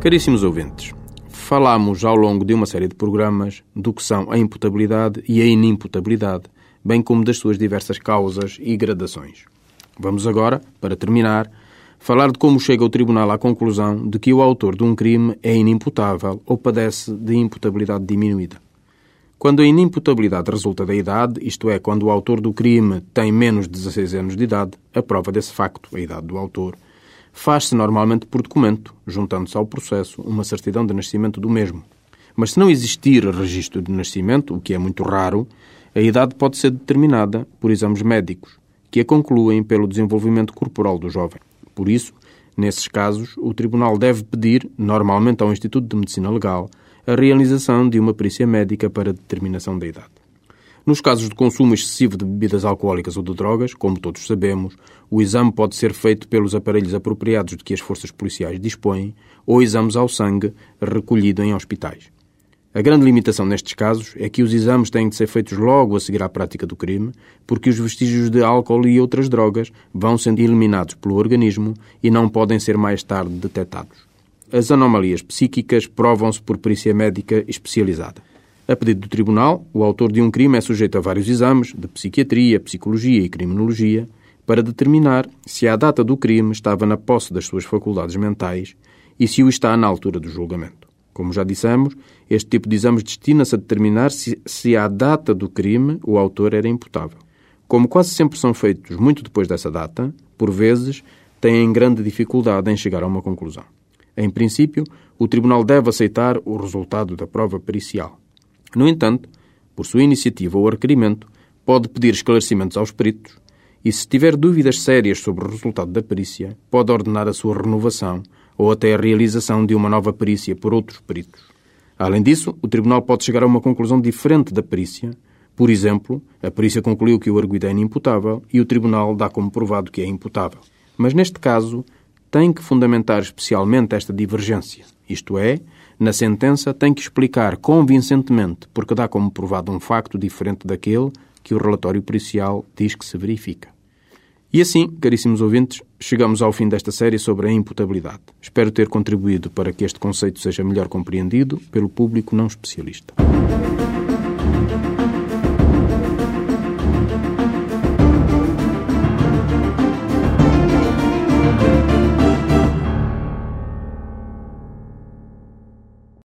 Caríssimos ouvintes, falámos ao longo de uma série de programas do que são a imputabilidade e a inimputabilidade, bem como das suas diversas causas e gradações. Vamos agora, para terminar, falar de como chega o Tribunal à conclusão de que o autor de um crime é inimputável ou padece de imputabilidade diminuída. Quando a inimputabilidade resulta da idade, isto é, quando o autor do crime tem menos de 16 anos de idade, a prova desse facto, a idade do autor, faz-se normalmente por documento, juntando-se ao processo uma certidão de nascimento do mesmo. Mas se não existir registro de nascimento, o que é muito raro, a idade pode ser determinada por exames médicos, que a concluem pelo desenvolvimento corporal do jovem. Por isso, nesses casos, o Tribunal deve pedir, normalmente ao Instituto de Medicina Legal, a realização de uma perícia médica para determinação da idade. Nos casos de consumo excessivo de bebidas alcoólicas ou de drogas, como todos sabemos, o exame pode ser feito pelos aparelhos apropriados de que as forças policiais dispõem ou exames ao sangue recolhido em hospitais. A grande limitação nestes casos é que os exames têm de ser feitos logo a seguir à prática do crime, porque os vestígios de álcool e outras drogas vão sendo eliminados pelo organismo e não podem ser mais tarde detectados. As anomalias psíquicas provam-se por perícia médica especializada. A pedido do Tribunal, o autor de um crime é sujeito a vários exames de psiquiatria, psicologia e criminologia para determinar se à data do crime estava na posse das suas faculdades mentais e se o está na altura do julgamento. Como já dissemos, este tipo de exames destina-se a determinar se, se à data do crime o autor era imputável. Como quase sempre são feitos muito depois dessa data, por vezes têm grande dificuldade em chegar a uma conclusão. Em princípio, o Tribunal deve aceitar o resultado da prova pericial. No entanto, por sua iniciativa ou requerimento, pode pedir esclarecimentos aos peritos e, se tiver dúvidas sérias sobre o resultado da perícia, pode ordenar a sua renovação ou até a realização de uma nova perícia por outros peritos. Além disso, o Tribunal pode chegar a uma conclusão diferente da perícia. Por exemplo, a perícia concluiu que o arguido é inimputável e o Tribunal dá como provado que é imputável. Mas neste caso, tem que fundamentar especialmente esta divergência, isto é, na sentença tem que explicar convincentemente porque dá como provado um facto diferente daquele que o relatório pericial diz que se verifica. E assim, caríssimos ouvintes, chegamos ao fim desta série sobre a imputabilidade. Espero ter contribuído para que este conceito seja melhor compreendido pelo público não especialista.